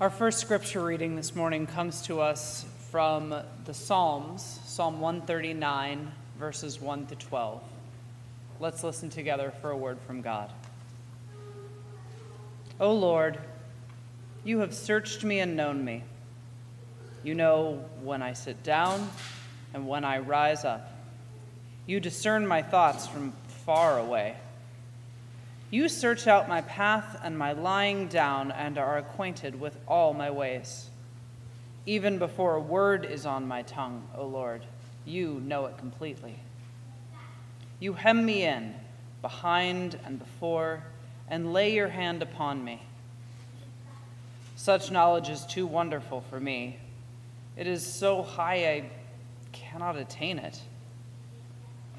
Our first scripture reading this morning comes to us from the Psalms, Psalm 139, verses 1 to 12. Let's listen together for a word from God. O Lord, you have searched me and known me. You know when I sit down and when I rise up. You discern my thoughts from far away. You search out my path and my lying down and are acquainted with all my ways. Even before a word is on my tongue, O Lord, you know it completely. You hem me in, behind and before, and lay your hand upon me. Such knowledge is too wonderful for me. It is so high I cannot attain it.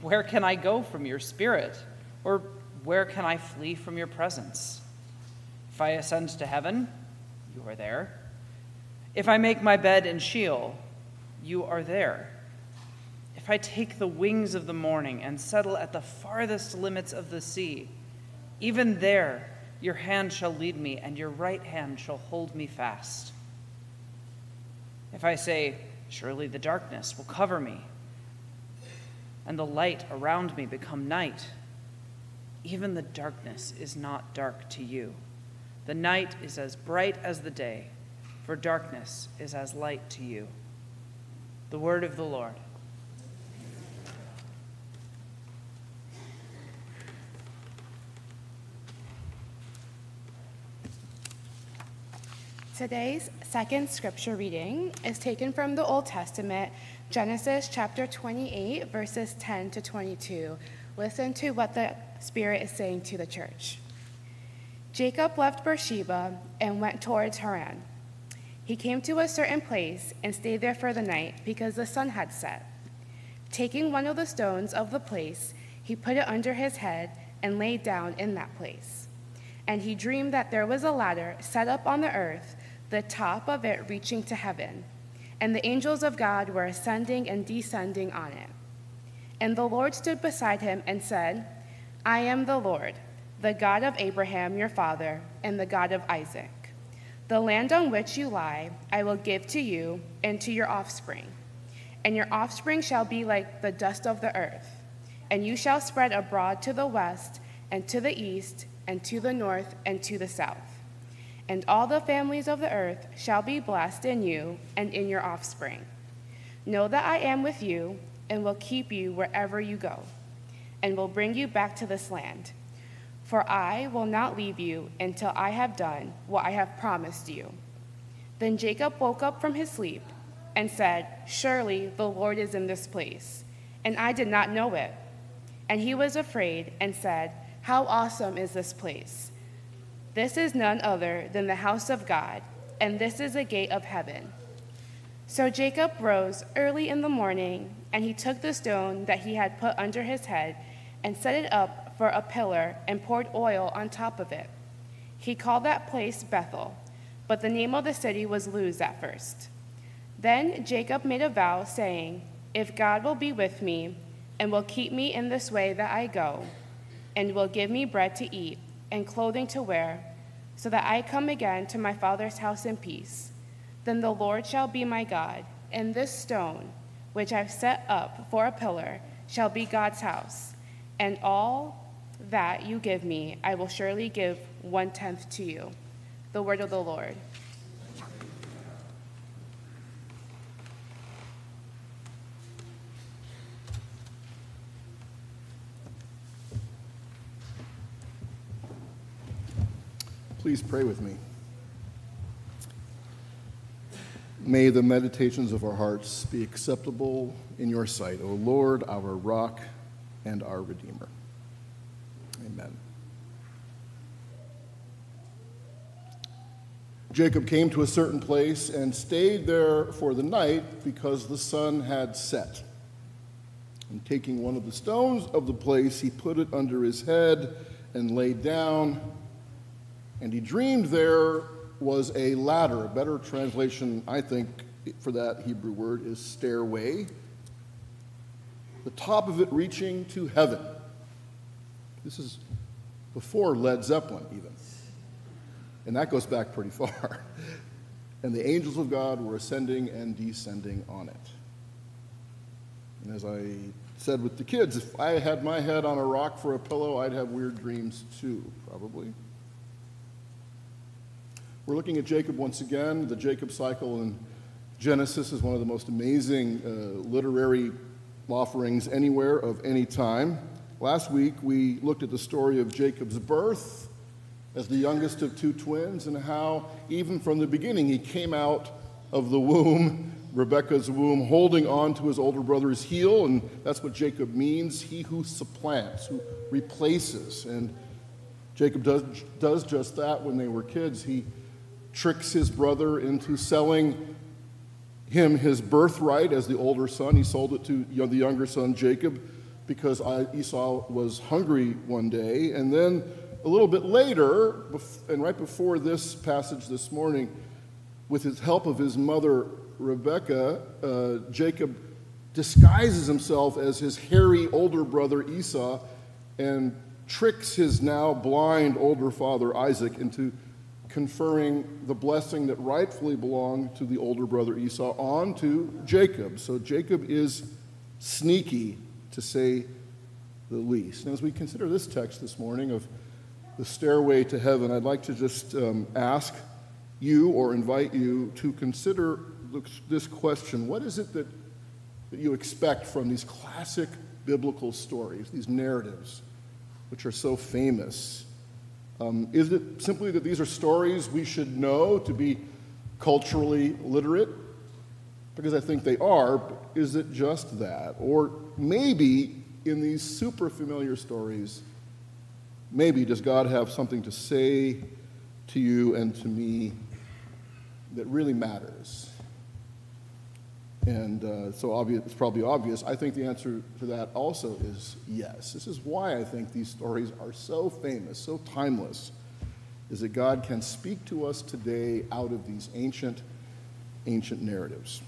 Where can I go from your spirit? Or where can I flee from your presence? If I ascend to heaven, you are there. If I make my bed in Sheol, you are there. If I take the wings of the morning and settle at the farthest limits of the sea, even there your hand shall lead me, and your right hand shall hold me fast. If I say, Surely the darkness will cover me, and the light around me become night, even the darkness is not dark to you. The night is as bright as the day, for darkness is as light to you. The word of the Lord. Today's second scripture reading is taken from the Old Testament, Genesis chapter 28, verses 10 to 22. Listen to what the Spirit is saying to the church. Jacob left Beersheba and went towards Haran. He came to a certain place and stayed there for the night because the sun had set. Taking one of the stones of the place, he put it under his head and lay down in that place. And he dreamed that there was a ladder set up on the earth the top of it reaching to heaven, and the angels of God were ascending and descending on it. And the Lord stood beside him and said, I am the Lord, the God of Abraham your father, and the God of Isaac. The land on which you lie I will give to you and to your offspring, and your offspring shall be like the dust of the earth, and you shall spread abroad to the west, and to the east, and to the north, and to the south and all the families of the earth shall be blessed in you and in your offspring. Know that I am with you and will keep you wherever you go, and will bring you back to this land. For I will not leave you until I have done what I have promised you. Then Jacob woke up from his sleep and said, Surely the Lord is in this place, and I did not know it. And he was afraid and said, How awesome is this place! This is none other than the house of God, and this is a gate of heaven. So Jacob rose early in the morning, and he took the stone that he had put under his head and set it up for a pillar and poured oil on top of it. He called that place Bethel, but the name of the city was Luz at first. Then Jacob made a vow, saying, If God will be with me, and will keep me in this way that I go, and will give me bread to eat, and clothing to wear, so that I come again to my father's house in peace. Then the Lord shall be my God, and this stone, which I've set up for a pillar, shall be God's house. And all that you give me, I will surely give one tenth to you. The word of the Lord. Please pray with me. May the meditations of our hearts be acceptable in your sight, O Lord, our rock and our Redeemer. Amen. Jacob came to a certain place and stayed there for the night because the sun had set. And taking one of the stones of the place, he put it under his head and lay down and he dreamed there was a ladder. A better translation, I think, for that Hebrew word is stairway. The top of it reaching to heaven. This is before Led Zeppelin, even. And that goes back pretty far. and the angels of God were ascending and descending on it. And as I said with the kids, if I had my head on a rock for a pillow, I'd have weird dreams too, probably. We're looking at Jacob once again. The Jacob cycle in Genesis is one of the most amazing uh, literary offerings anywhere of any time. Last week, we looked at the story of Jacob's birth as the youngest of two twins and how, even from the beginning, he came out of the womb, Rebekah's womb, holding on to his older brother's heel. And that's what Jacob means he who supplants, who replaces. And Jacob does, does just that when they were kids. He tricks his brother into selling him his birthright as the older son. He sold it to the younger son, Jacob, because Esau was hungry one day. And then a little bit later, and right before this passage this morning, with his help of his mother, Rebecca, uh, Jacob disguises himself as his hairy older brother Esau and tricks his now blind older father Isaac into conferring the blessing that rightfully belonged to the older brother Esau on to Jacob. So Jacob is sneaky, to say the least. And as we consider this text this morning of the stairway to heaven, I'd like to just um, ask you or invite you to consider this question What is it that, that you expect from these classic biblical stories, these narratives, which are so famous? Um, is it simply that these are stories we should know to be culturally literate? Because I think they are, is it just that? Or maybe in these super familiar stories, maybe does God have something to say to you and to me that really matters? And uh, so obvious, it's probably obvious. I think the answer to that also is yes. This is why I think these stories are so famous, so timeless, is that God can speak to us today out of these ancient, ancient narratives.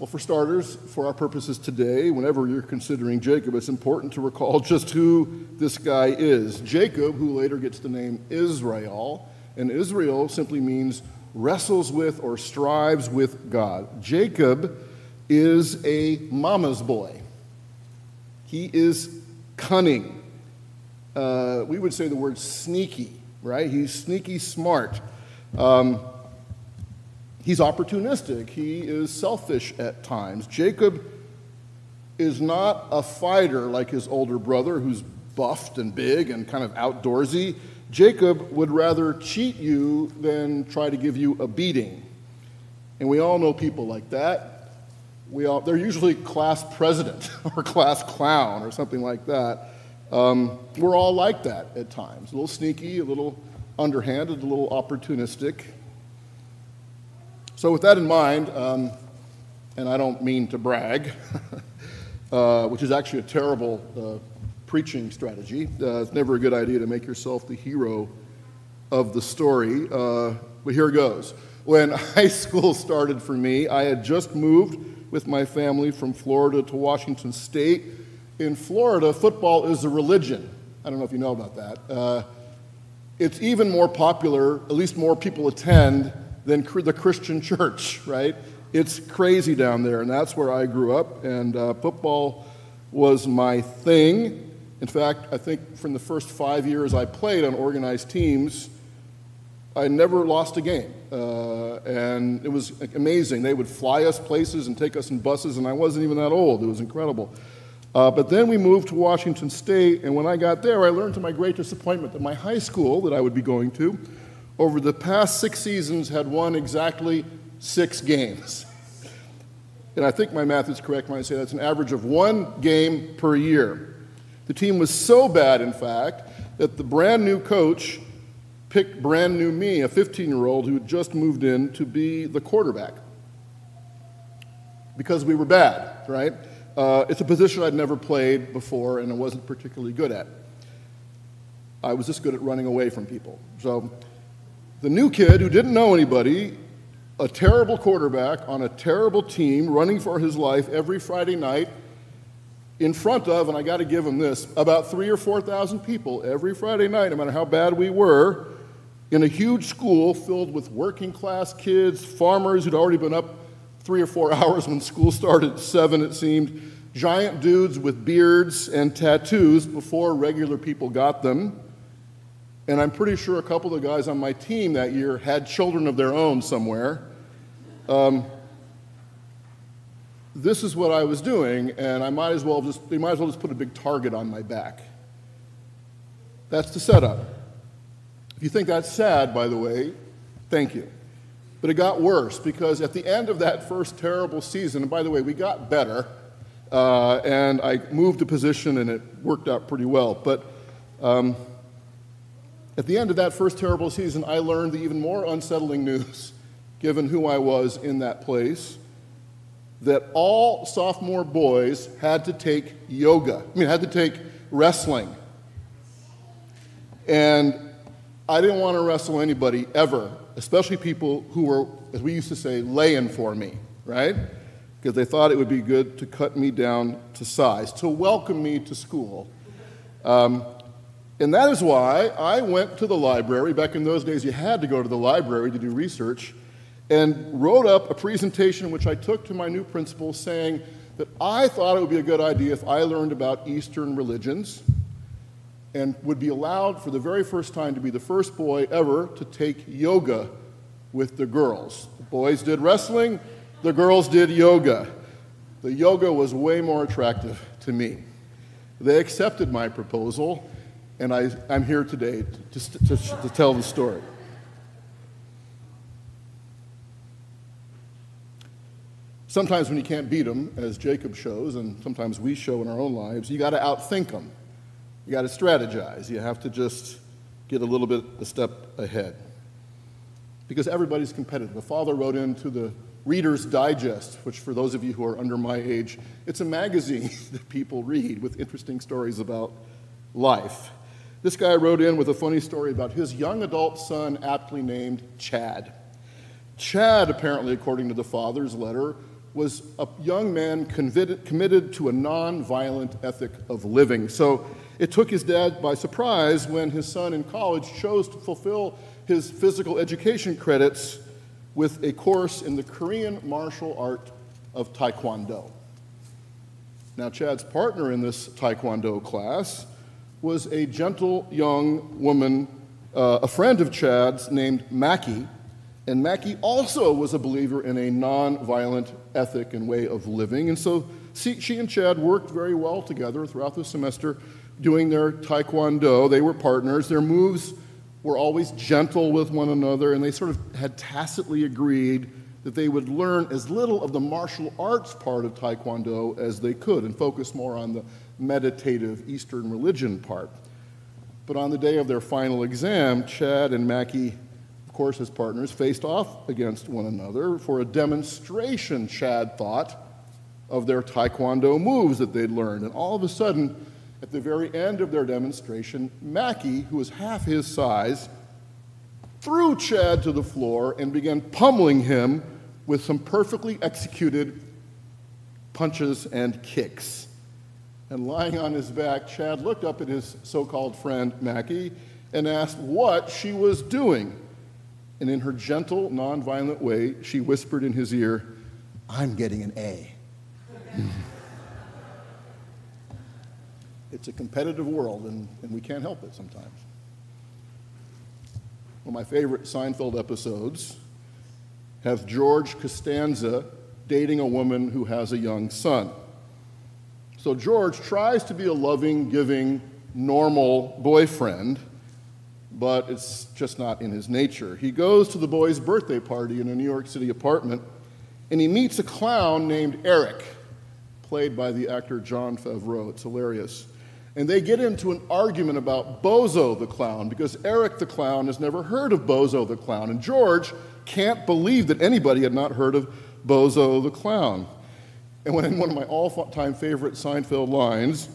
Well, for starters, for our purposes today, whenever you're considering Jacob, it's important to recall just who this guy is. Jacob, who later gets the name Israel, and Israel simply means wrestles with or strives with God. Jacob is a mama's boy, he is cunning. Uh, we would say the word sneaky, right? He's sneaky smart. Um, he's opportunistic. He is selfish at times. Jacob is not a fighter like his older brother, who's buffed and big and kind of outdoorsy. Jacob would rather cheat you than try to give you a beating. And we all know people like that. We all, they're usually class president or class clown or something like that. Um, we're all like that at times a little sneaky, a little underhanded, a little opportunistic. So, with that in mind, um, and I don't mean to brag, uh, which is actually a terrible uh, preaching strategy. Uh, it's never a good idea to make yourself the hero of the story, uh, but here goes. When high school started for me, I had just moved with my family from Florida to Washington State. In Florida, football is a religion. I don't know if you know about that. Uh, it's even more popular, at least more people attend than the Christian church, right? It's crazy down there, and that's where I grew up, and uh, football was my thing. In fact, I think from the first five years I played on organized teams, I never lost a game. Uh, and it was amazing. They would fly us places and take us in buses, and I wasn't even that old. It was incredible. Uh, but then we moved to Washington State, and when I got there, I learned to my great disappointment that my high school that I would be going to, over the past six seasons, had won exactly six games. And I think my math is correct when I say that's an average of one game per year. The team was so bad, in fact, that the brand new coach picked brand new me, a 15 year old who had just moved in, to be the quarterback because we were bad, right? Uh, it's a position I'd never played before and I wasn't particularly good at. I was just good at running away from people. So the new kid who didn't know anybody, a terrible quarterback on a terrible team, running for his life every Friday night in front of, and I got to give them this, about three or 4,000 people every Friday night, no matter how bad we were, in a huge school filled with working class kids, farmers who'd already been up three or four hours when school started at seven, it seemed, giant dudes with beards and tattoos before regular people got them. And I'm pretty sure a couple of the guys on my team that year had children of their own somewhere. Um, this is what I was doing, and I might as well just, they might as well just put a big target on my back. That's the setup. If you think that's sad, by the way, thank you. But it got worse because at the end of that first terrible season, and by the way, we got better, uh, and I moved a position and it worked out pretty well. But um, at the end of that first terrible season, I learned the even more unsettling news, given who I was in that place, that all sophomore boys had to take yoga. I mean, had to take wrestling. And I didn't want to wrestle anybody ever, especially people who were, as we used to say, laying for me, right? Because they thought it would be good to cut me down to size, to welcome me to school. Um, and that is why I went to the library. Back in those days, you had to go to the library to do research, and wrote up a presentation which I took to my new principal saying that I thought it would be a good idea if I learned about Eastern religions and would be allowed for the very first time to be the first boy ever to take yoga with the girls. The boys did wrestling, the girls did yoga. The yoga was way more attractive to me. They accepted my proposal, and I, am here today to, to, to tell the story. Sometimes when you can't beat them, as Jacob shows, and sometimes we show in our own lives, you got to outthink them. You got to strategize. You have to just get a little bit a step ahead. Because everybody's competitive. A father wrote into the Reader's Digest, which for those of you who are under my age, it's a magazine that people read with interesting stories about life. This guy wrote in with a funny story about his young adult son, aptly named Chad. Chad, apparently, according to the father's letter, was a young man committed to a nonviolent ethic of living. So it took his dad by surprise when his son in college chose to fulfill his physical education credits with a course in the Korean martial art of Taekwondo. Now, Chad's partner in this Taekwondo class was a gentle young woman, uh, a friend of Chad's named Mackie, and Mackie also was a believer in a nonviolent ethic and way of living. And so she and Chad worked very well together throughout the semester doing their taekwondo. They were partners. Their moves were always gentle with one another, and they sort of had tacitly agreed that they would learn as little of the martial arts part of taekwondo as they could and focus more on the meditative Eastern religion part. But on the day of their final exam, Chad and Mackie, of course, as partners, faced off against one another for a demonstration, Chad thought, of their taekwondo moves that they'd learned. And all of a sudden, at the very end of their demonstration, Mackie, who was half his size, threw Chad to the floor and began pummeling him with some perfectly executed punches and kicks. And lying on his back, Chad looked up at his so called friend, Mackie, and asked what she was doing. And in her gentle, nonviolent way, she whispered in his ear, I'm getting an A. It's a competitive world, and, and we can't help it sometimes. One of my favorite Seinfeld episodes has George Costanza dating a woman who has a young son. So George tries to be a loving, giving, normal boyfriend, but it's just not in his nature. He goes to the boy's birthday party in a New York City apartment, and he meets a clown named Eric, played by the actor Jon Favreau. It's hilarious. And they get into an argument about Bozo the clown because Eric the clown has never heard of Bozo the clown. And George can't believe that anybody had not heard of Bozo the clown. And when in one of my all time favorite Seinfeld lines,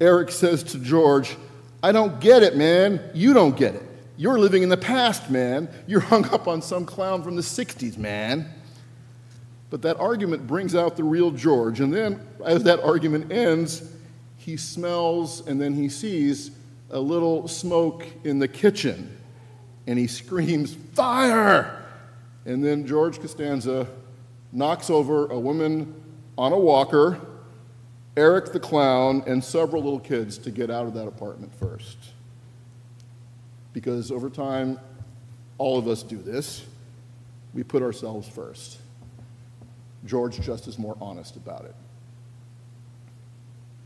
Eric says to George, I don't get it, man. You don't get it. You're living in the past, man. You're hung up on some clown from the 60s, man. But that argument brings out the real George. And then, as that argument ends, he smells and then he sees a little smoke in the kitchen. and he screams, Fire! And then George Costanza knocks over a woman on a walker, Eric the clown, and several little kids to get out of that apartment first. Because over time, all of us do this. We put ourselves first. George just is more honest about it.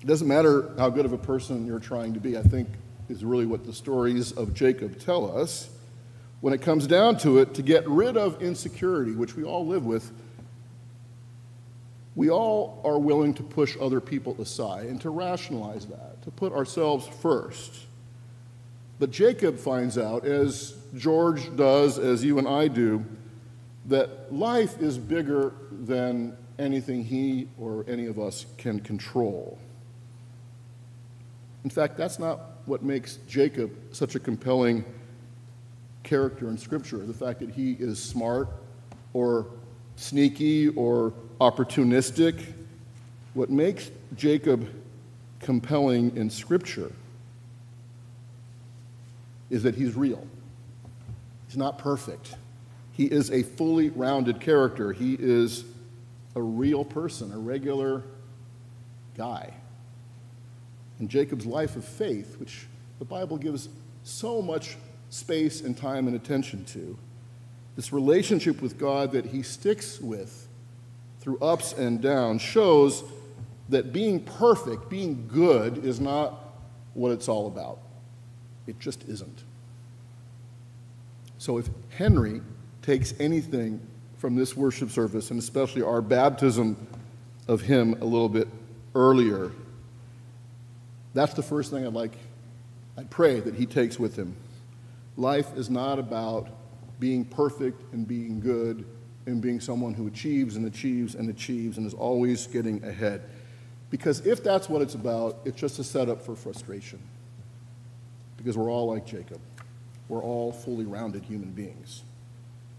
It doesn't matter how good of a person you're trying to be, I think is really what the stories of Jacob tell us. When it comes down to it, to get rid of insecurity, which we all live with, we all are willing to push other people aside and to rationalize that, to put ourselves first. But Jacob finds out, as George does, as you and I do, that life is bigger than anything he or any of us can control. In fact, that's not what makes Jacob such a compelling character in Scripture the fact that he is smart or sneaky or opportunistic. What makes Jacob compelling in Scripture is that he's real. He's not perfect. He is a fully rounded character. He is a real person, a regular guy. And Jacob's life of faith, which the Bible gives so much space and time and attention to, this relationship with God that he sticks with through ups and downs, shows that being perfect, being good, is not what it's all about. It just isn't. So if Henry takes anything from this worship service, and especially our baptism of him a little bit earlier, that's the first thing I'd like, I'd pray that he takes with him. Life is not about being perfect and being good and being someone who achieves and achieves and achieves and is always getting ahead. Because if that's what it's about, it's just a setup for frustration. Because we're all like Jacob. We're all fully rounded human beings,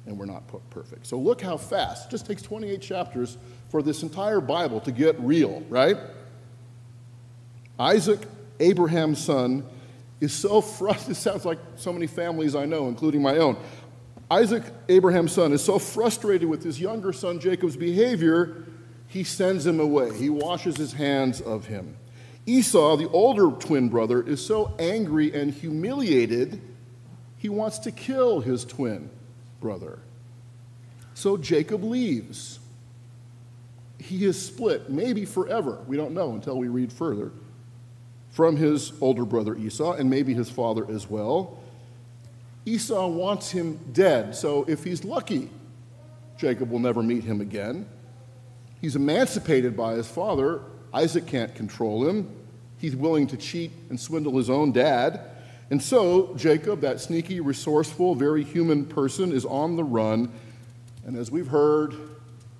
and we're not perfect. So look how fast. It just takes 28 chapters for this entire Bible to get real, right? Isaac, Abraham's son, is so frustrated. It sounds like so many families I know, including my own. Isaac, Abraham's son, is so frustrated with his younger son Jacob's behavior, he sends him away. He washes his hands of him. Esau, the older twin brother, is so angry and humiliated, he wants to kill his twin brother. So Jacob leaves. He is split, maybe forever. We don't know until we read further from his older brother Esau and maybe his father as well. Esau wants him dead, so if he's lucky, Jacob will never meet him again. He's emancipated by his father. Isaac can't control him. He's willing to cheat and swindle his own dad. And so, Jacob, that sneaky, resourceful, very human person, is on the run. And as we've heard,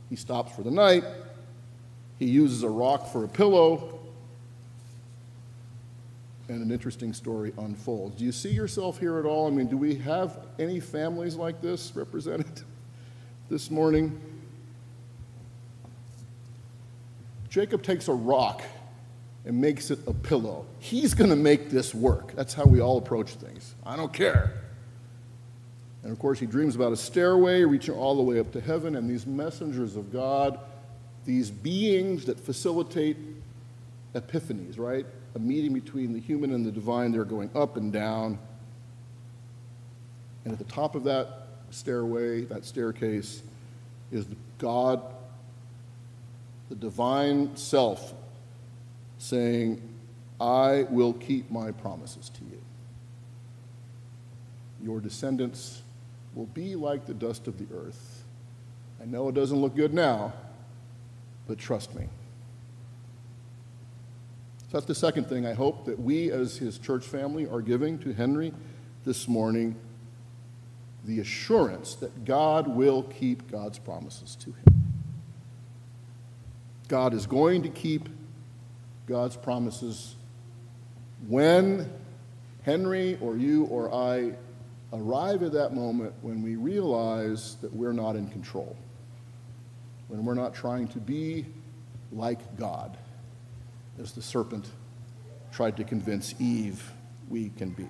he stops for the night. He uses a rock for a pillow and an interesting story unfolds. Do you see yourself here at all? I mean, do we have any families like this represented this morning? Jacob takes a rock and makes it a pillow. He's going to make this work. That's how we all approach things. I don't care. And of course, he dreams about a stairway reaching all the way up to heaven, and these messengers of God, these beings that facilitate epiphanies, right? A meeting between the human and the divine. They're going up and down. And at the top of that stairway, that staircase, is God, the divine self, saying, I will keep my promises to you. Your descendants will be like the dust of the earth. I know it doesn't look good now, but trust me. So that's the second thing I hope that we as his church family are giving to Henry this morning the assurance that God will keep God's promises to him. God is going to keep God's promises when Henry or you or I arrive at that moment when we realize that we're not in control, when we're not trying to be like God as the serpent tried to convince Eve we can be.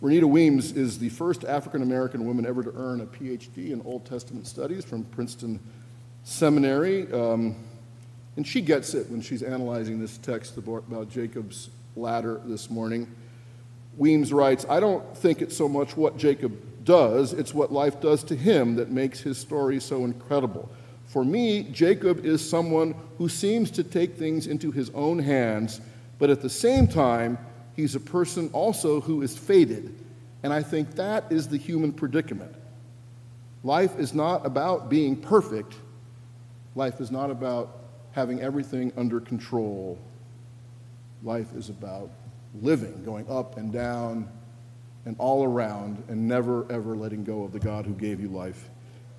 Renita Weems is the first African American woman ever to earn a PhD in Old Testament studies from Princeton Seminary. Um, and she gets it when she's analyzing this text about Jacob's ladder this morning. Weems writes I don't think it's so much what Jacob does, it's what life does to him that makes his story so incredible. For me, Jacob is someone who seems to take things into his own hands, but at the same time, he's a person also who is fated. And I think that is the human predicament. Life is not about being perfect, life is not about having everything under control. Life is about living, going up and down and all around, and never ever letting go of the God who gave you life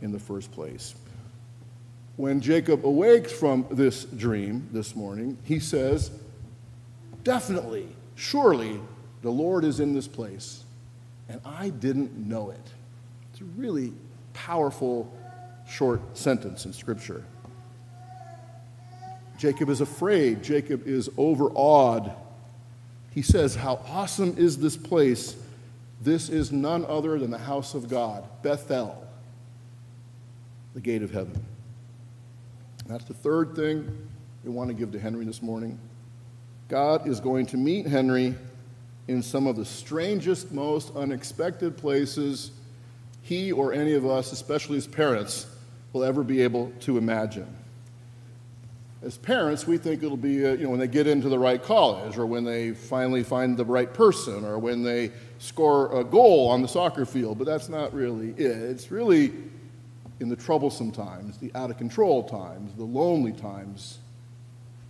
in the first place. When Jacob awakes from this dream this morning, he says, Definitely Surely the Lord is in this place, and I didn't know it. It's a really powerful, short sentence in Scripture. Jacob is afraid, Jacob is overawed. He says, How awesome is this place! This is none other than the house of God, Bethel, the gate of heaven. That's the third thing we want to give to Henry this morning. God is going to meet Henry in some of the strangest, most unexpected places he or any of us, especially as parents, will ever be able to imagine. As parents, we think it'll be, uh, you know, when they get into the right college, or when they finally find the right person, or when they score a goal on the soccer field, but that's not really it. It's really in the troublesome times, the out of control times, the lonely times,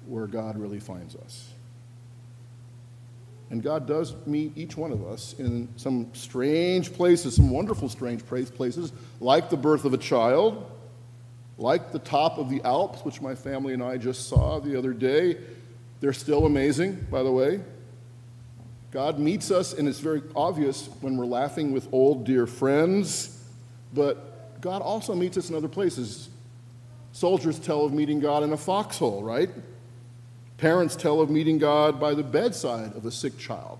where God really finds us. And God does meet each one of us in some strange places, some wonderful, strange places, like the birth of a child, like the top of the Alps, which my family and I just saw the other day. They're still amazing, by the way. God meets us, and it's very obvious when we're laughing with old, dear friends, but God also meets us in other places. Soldiers tell of meeting God in a foxhole, right? Parents tell of meeting God by the bedside of a sick child.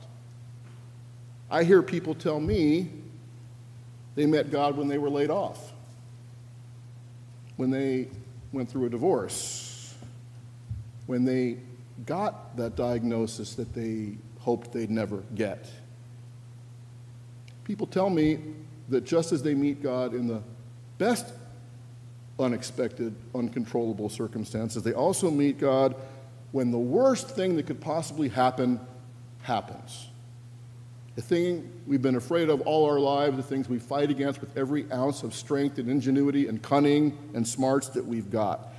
I hear people tell me they met God when they were laid off, when they went through a divorce, when they got that diagnosis that they hoped they'd never get. People tell me that just as they meet God in the best unexpected, uncontrollable circumstances, they also meet God when the worst thing that could possibly happen happens. The thing we've been afraid of all our lives, the things we fight against with every ounce of strength and ingenuity and cunning and smarts that we've got.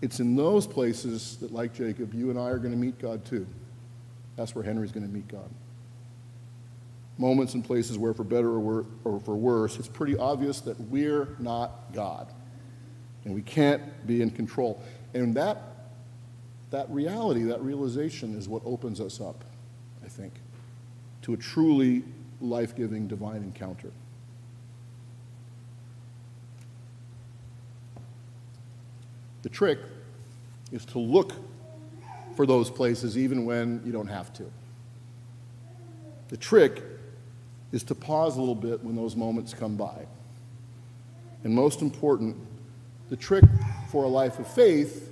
It's in those places that, like Jacob, you and I are going to meet God too. That's where Henry's going to meet God. Moments and places where, for better or, or for worse, it's pretty obvious that we're not God. And we can't be in control. And that that reality, that realization is what opens us up, I think, to a truly life giving divine encounter. The trick is to look for those places even when you don't have to. The trick is to pause a little bit when those moments come by. And most important, the trick for a life of faith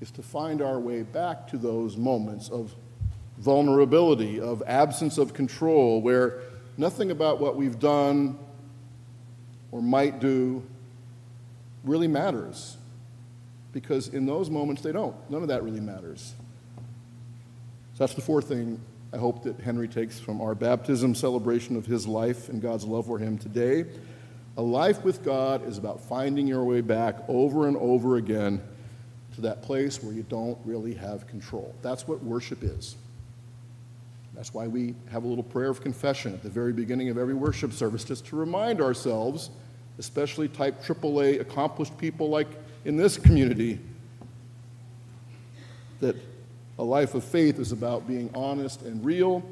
is to find our way back to those moments of vulnerability, of absence of control, where nothing about what we've done or might do really matters. Because in those moments, they don't. None of that really matters. So that's the fourth thing I hope that Henry takes from our baptism celebration of his life and God's love for him today. A life with God is about finding your way back over and over again to that place where you don't really have control. That's what worship is. That's why we have a little prayer of confession at the very beginning of every worship service, just to remind ourselves, especially type AAA accomplished people like in this community, that a life of faith is about being honest and real.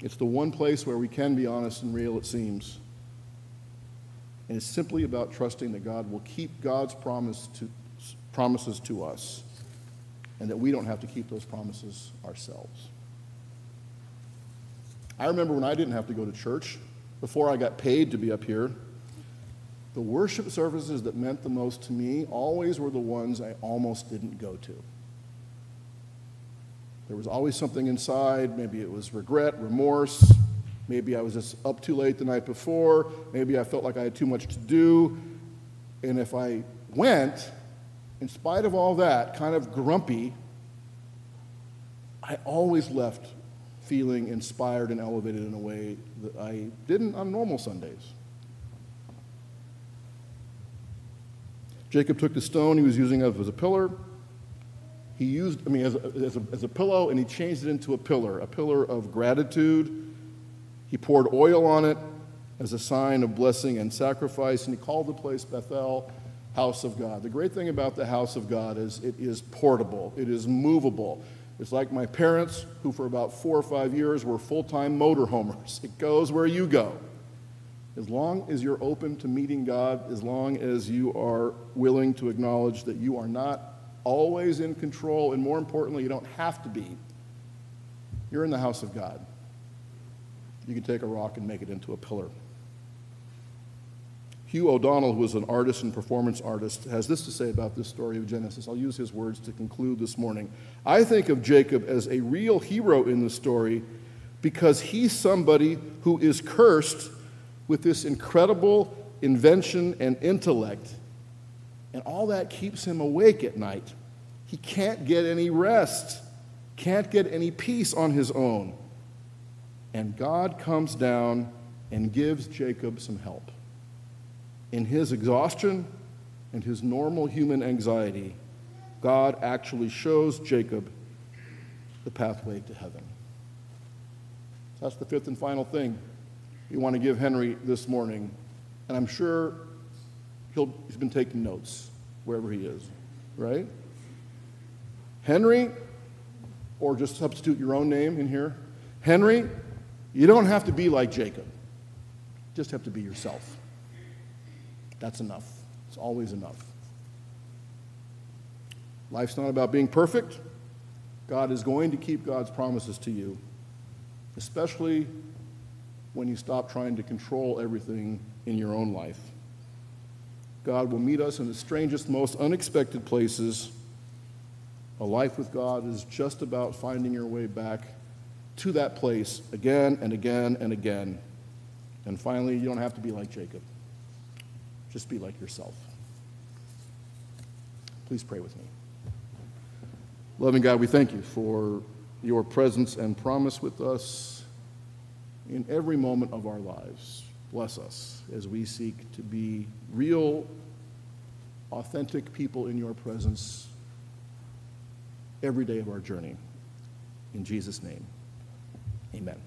It's the one place where we can be honest and real, it seems. And it's simply about trusting that God will keep God's promise to, promises to us and that we don't have to keep those promises ourselves. I remember when I didn't have to go to church, before I got paid to be up here, the worship services that meant the most to me always were the ones I almost didn't go to. There was always something inside. Maybe it was regret, remorse. Maybe I was just up too late the night before. Maybe I felt like I had too much to do. And if I went, in spite of all that, kind of grumpy, I always left feeling inspired and elevated in a way that I didn't on normal Sundays. Jacob took the stone he was using as a pillar. He used, I mean, as a, as, a, as a pillow, and he changed it into a pillar, a pillar of gratitude. He poured oil on it as a sign of blessing and sacrifice, and he called the place Bethel, house of God. The great thing about the house of God is it is portable, it is movable. It's like my parents, who for about four or five years were full time motorhomers. It goes where you go. As long as you're open to meeting God, as long as you are willing to acknowledge that you are not always in control, and more importantly, you don't have to be, you're in the house of God. You can take a rock and make it into a pillar. Hugh O'Donnell, who was an artist and performance artist, has this to say about this story of Genesis. I'll use his words to conclude this morning. I think of Jacob as a real hero in the story because he's somebody who is cursed with this incredible invention and intellect, and all that keeps him awake at night. He can't get any rest, can't get any peace on his own. And God comes down and gives Jacob some help in his exhaustion and his normal human anxiety, God actually shows Jacob the pathway to heaven. That's the fifth and final thing we want to give Henry this morning. And I'm sure he'll, he's been taking notes wherever he is, right? Henry, or just substitute your own name in here. Henry, you don't have to be like Jacob, you just have to be yourself. That's enough. It's always enough. Life's not about being perfect. God is going to keep God's promises to you, especially when you stop trying to control everything in your own life. God will meet us in the strangest, most unexpected places. A life with God is just about finding your way back to that place again and again and again. And finally, you don't have to be like Jacob. Just be like yourself. Please pray with me. Loving God, we thank you for your presence and promise with us in every moment of our lives. Bless us as we seek to be real, authentic people in your presence every day of our journey. In Jesus' name, amen.